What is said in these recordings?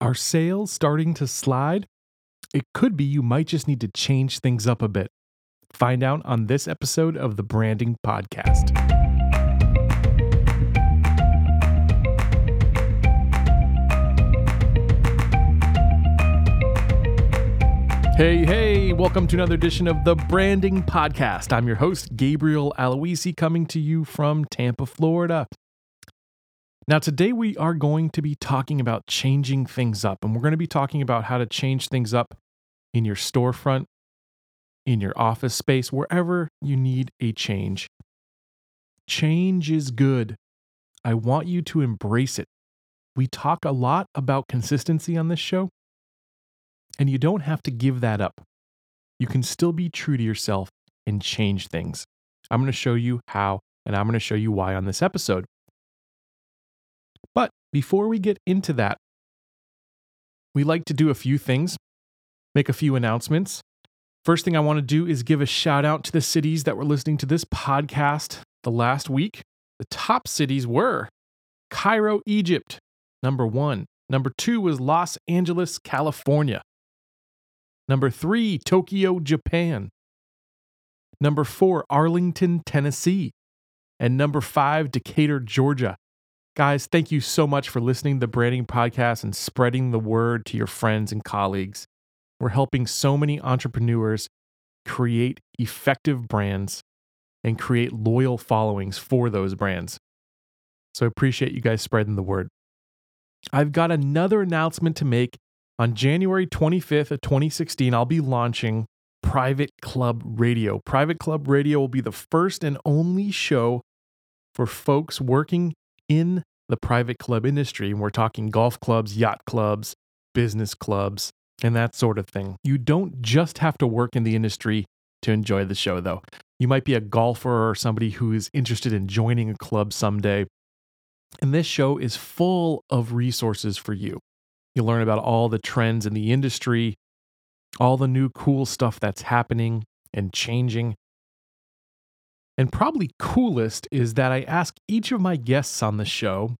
Are sales starting to slide? It could be you might just need to change things up a bit. Find out on this episode of the Branding Podcast. Hey, hey, welcome to another edition of the Branding Podcast. I'm your host, Gabriel Aloisi, coming to you from Tampa, Florida. Now, today we are going to be talking about changing things up, and we're going to be talking about how to change things up in your storefront, in your office space, wherever you need a change. Change is good. I want you to embrace it. We talk a lot about consistency on this show, and you don't have to give that up. You can still be true to yourself and change things. I'm going to show you how, and I'm going to show you why on this episode. Before we get into that, we like to do a few things, make a few announcements. First thing I want to do is give a shout out to the cities that were listening to this podcast the last week. The top cities were Cairo, Egypt, number one. Number two was Los Angeles, California. Number three, Tokyo, Japan. Number four, Arlington, Tennessee. And number five, Decatur, Georgia. Guys, thank you so much for listening to the Branding Podcast and spreading the word to your friends and colleagues. We're helping so many entrepreneurs create effective brands and create loyal followings for those brands. So I appreciate you guys spreading the word. I've got another announcement to make on January 25th of 2016, I'll be launching Private Club Radio. Private Club Radio will be the first and only show for folks working in the private club industry. And we're talking golf clubs, yacht clubs, business clubs, and that sort of thing. You don't just have to work in the industry to enjoy the show, though. You might be a golfer or somebody who is interested in joining a club someday. And this show is full of resources for you. You'll learn about all the trends in the industry, all the new cool stuff that's happening and changing. And probably coolest is that I ask each of my guests on the show,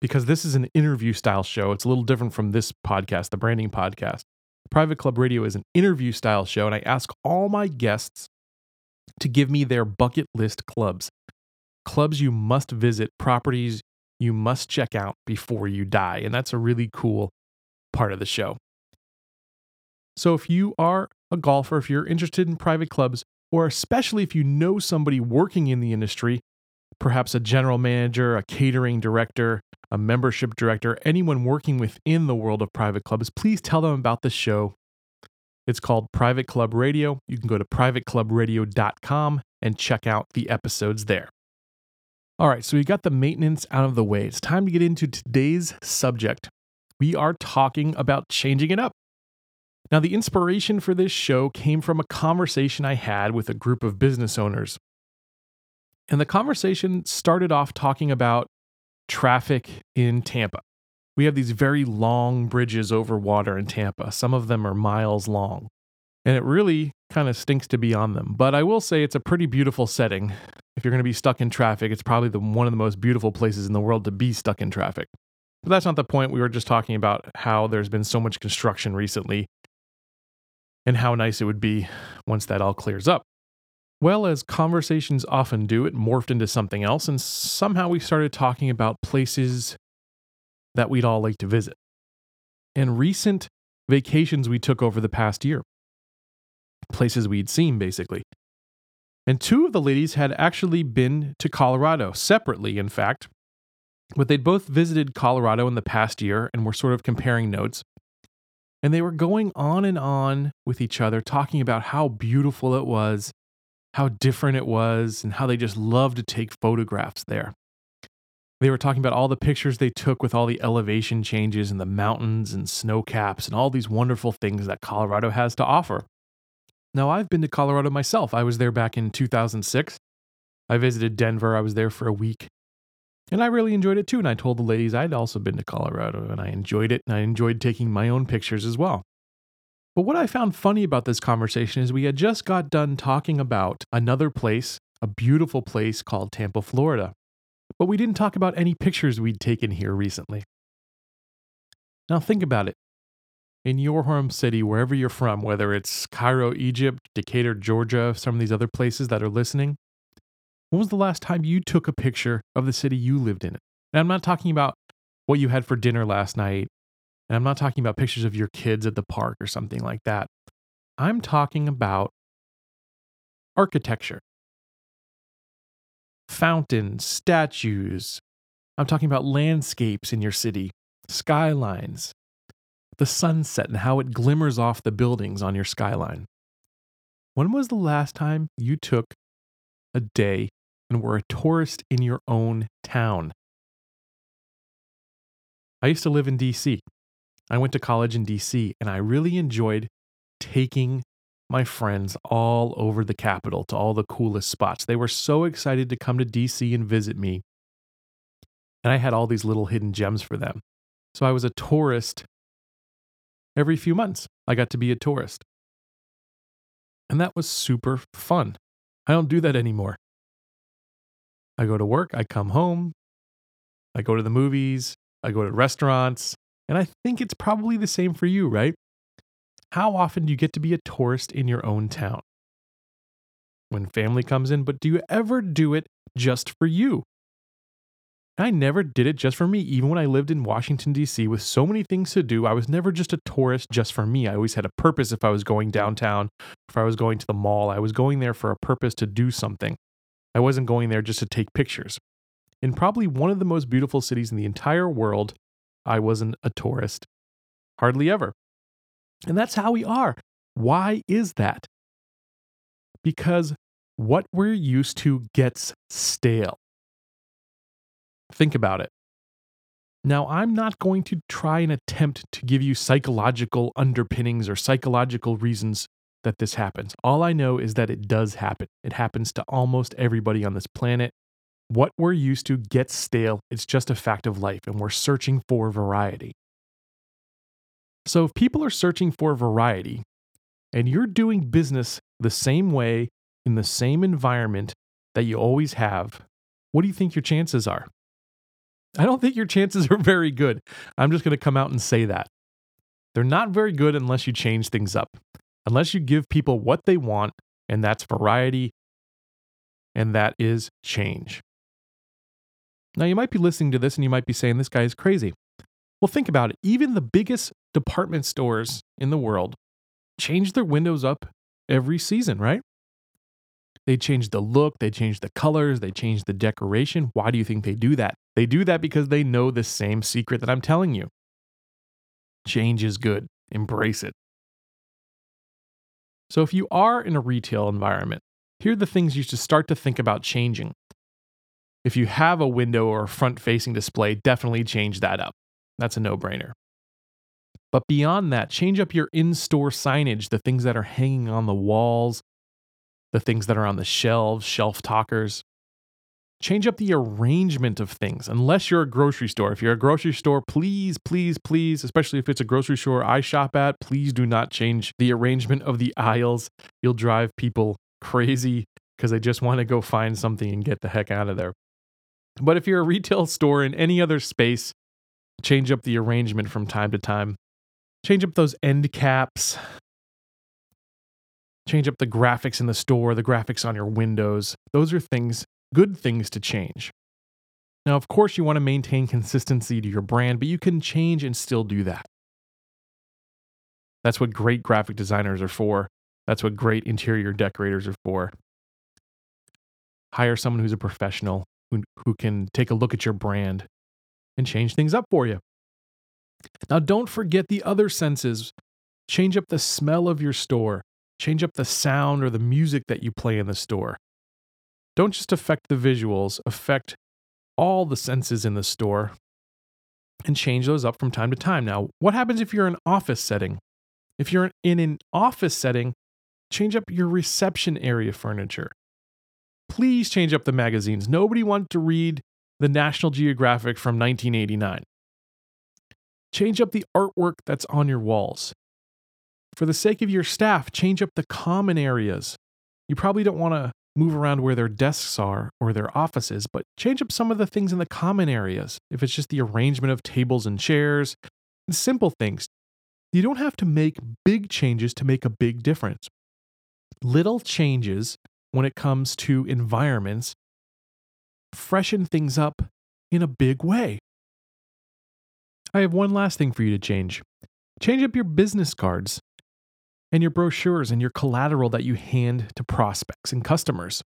because this is an interview style show. It's a little different from this podcast, the branding podcast. Private Club Radio is an interview style show, and I ask all my guests to give me their bucket list clubs. Clubs you must visit, properties you must check out before you die. And that's a really cool part of the show. So if you are a golfer, if you're interested in private clubs, or especially if you know somebody working in the industry, perhaps a general manager, a catering director, a membership director, anyone working within the world of private clubs, please tell them about the show. It's called Private Club Radio. You can go to privateclubradio.com and check out the episodes there. All right, so we got the maintenance out of the way. It's time to get into today's subject we are talking about changing it up. Now, the inspiration for this show came from a conversation I had with a group of business owners. And the conversation started off talking about traffic in Tampa. We have these very long bridges over water in Tampa. Some of them are miles long. And it really kind of stinks to be on them. But I will say it's a pretty beautiful setting. If you're going to be stuck in traffic, it's probably the, one of the most beautiful places in the world to be stuck in traffic. But that's not the point. We were just talking about how there's been so much construction recently and how nice it would be once that all clears up. Well, as conversations often do, it morphed into something else, and somehow we started talking about places that we'd all like to visit and recent vacations we took over the past year. Places we'd seen, basically. And two of the ladies had actually been to Colorado, separately, in fact, but they'd both visited Colorado in the past year and were sort of comparing notes. And they were going on and on with each other, talking about how beautiful it was, how different it was, and how they just loved to take photographs there. They were talking about all the pictures they took with all the elevation changes and the mountains and snow caps and all these wonderful things that Colorado has to offer. Now, I've been to Colorado myself. I was there back in 2006. I visited Denver. I was there for a week. And I really enjoyed it too. And I told the ladies I'd also been to Colorado and I enjoyed it and I enjoyed taking my own pictures as well. But what I found funny about this conversation is we had just got done talking about another place, a beautiful place called Tampa, Florida. But we didn't talk about any pictures we'd taken here recently. Now, think about it. In your home city, wherever you're from, whether it's Cairo, Egypt, Decatur, Georgia, some of these other places that are listening, when was the last time you took a picture of the city you lived in? And I'm not talking about what you had for dinner last night, and I'm not talking about pictures of your kids at the park or something like that. I'm talking about architecture, fountains, statues. I'm talking about landscapes in your city, skylines, the sunset and how it glimmers off the buildings on your skyline. When was the last time you took a day and were a tourist in your own town? I used to live in DC. I went to college in DC and I really enjoyed taking my friends all over the capital to all the coolest spots. They were so excited to come to DC and visit me. And I had all these little hidden gems for them. So I was a tourist every few months. I got to be a tourist. And that was super fun. I don't do that anymore. I go to work, I come home, I go to the movies, I go to restaurants, and I think it's probably the same for you, right? How often do you get to be a tourist in your own town? When family comes in, but do you ever do it just for you? I never did it just for me. Even when I lived in Washington, D.C., with so many things to do, I was never just a tourist just for me. I always had a purpose if I was going downtown, if I was going to the mall. I was going there for a purpose to do something. I wasn't going there just to take pictures. In probably one of the most beautiful cities in the entire world, I wasn't a tourist. Hardly ever. And that's how we are. Why is that? Because what we're used to gets stale. Think about it. Now, I'm not going to try and attempt to give you psychological underpinnings or psychological reasons that this happens. All I know is that it does happen. It happens to almost everybody on this planet. What we're used to gets stale. It's just a fact of life, and we're searching for variety. So if people are searching for variety and you're doing business the same way in the same environment that you always have, what do you think your chances are? I don't think your chances are very good. I'm just going to come out and say that. They're not very good unless you change things up, unless you give people what they want, and that's variety, and that is change. Now, you might be listening to this and you might be saying, this guy is crazy. Well, think about it. Even the biggest department stores in the world change their windows up every season, right? They change the look, they change the colors, they change the decoration. Why do you think they do that? They do that because they know the same secret that I'm telling you. Change is good, embrace it. So, if you are in a retail environment, here are the things you should start to think about changing. If you have a window or a front facing display, definitely change that up. That's a no brainer. But beyond that, change up your in store signage, the things that are hanging on the walls, the things that are on the shelves, shelf talkers. Change up the arrangement of things, unless you're a grocery store. If you're a grocery store, please, please, please, especially if it's a grocery store I shop at, please do not change the arrangement of the aisles. You'll drive people crazy because they just want to go find something and get the heck out of there. But if you're a retail store in any other space, change up the arrangement from time to time. Change up those end caps. Change up the graphics in the store, the graphics on your windows. Those are things, good things to change. Now, of course, you want to maintain consistency to your brand, but you can change and still do that. That's what great graphic designers are for. That's what great interior decorators are for. Hire someone who's a professional who, who can take a look at your brand and change things up for you. Now, don't forget the other senses. Change up the smell of your store, change up the sound or the music that you play in the store. Don't just affect the visuals, affect all the senses in the store and change those up from time to time. Now, what happens if you're in an office setting? If you're in an office setting, change up your reception area furniture. Please change up the magazines. Nobody wants to read the National Geographic from 1989. Change up the artwork that's on your walls. For the sake of your staff, change up the common areas. You probably don't want to move around where their desks are or their offices, but change up some of the things in the common areas. If it's just the arrangement of tables and chairs, simple things. You don't have to make big changes to make a big difference. Little changes when it comes to environments freshen things up in a big way. I have one last thing for you to change. Change up your business cards and your brochures and your collateral that you hand to prospects and customers.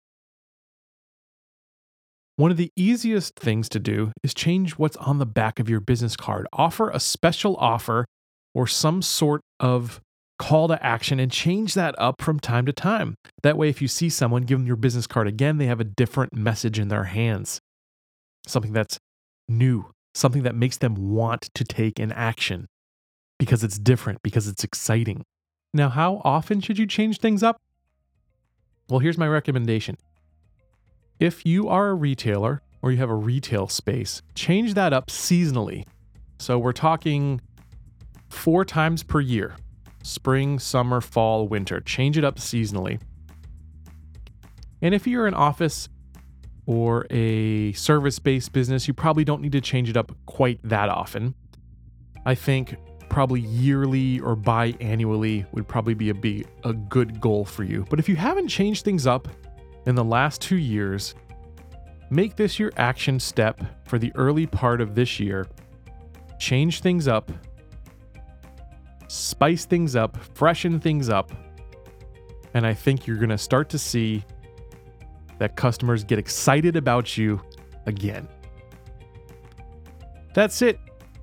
One of the easiest things to do is change what's on the back of your business card. Offer a special offer or some sort of call to action and change that up from time to time. That way, if you see someone, give them your business card again, they have a different message in their hands. Something that's new, something that makes them want to take an action because it's different, because it's exciting. Now, how often should you change things up? Well, here's my recommendation. If you are a retailer or you have a retail space, change that up seasonally. So we're talking four times per year spring, summer, fall, winter. Change it up seasonally. And if you're an office or a service based business, you probably don't need to change it up quite that often. I think probably yearly or biannually would probably be a, be a good goal for you. But if you haven't changed things up in the last two years, make this your action step for the early part of this year. Change things up spice things up, freshen things up. And I think you're going to start to see that customers get excited about you again. That's it.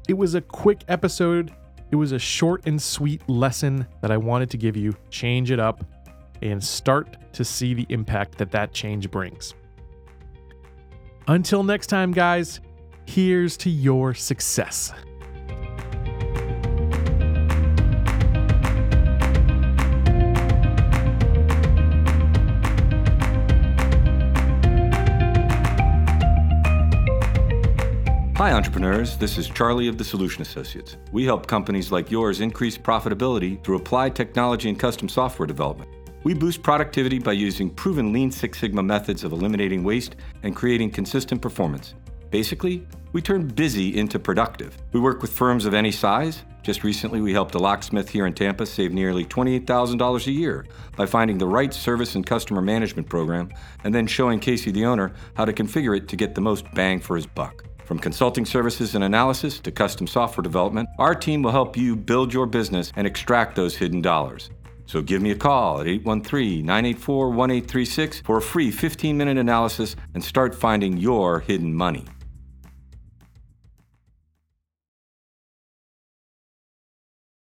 It was a quick episode. It was a short and sweet lesson that I wanted to give you. Change it up and start to see the impact that that change brings. Until next time, guys, here's to your success. Hi, entrepreneurs. This is Charlie of the Solution Associates. We help companies like yours increase profitability through applied technology and custom software development. We boost productivity by using proven Lean Six Sigma methods of eliminating waste and creating consistent performance. Basically, we turn busy into productive. We work with firms of any size. Just recently, we helped a locksmith here in Tampa save nearly $28,000 a year by finding the right service and customer management program and then showing Casey, the owner, how to configure it to get the most bang for his buck. From consulting services and analysis to custom software development, our team will help you build your business and extract those hidden dollars. So give me a call at 813 984 1836 for a free 15 minute analysis and start finding your hidden money.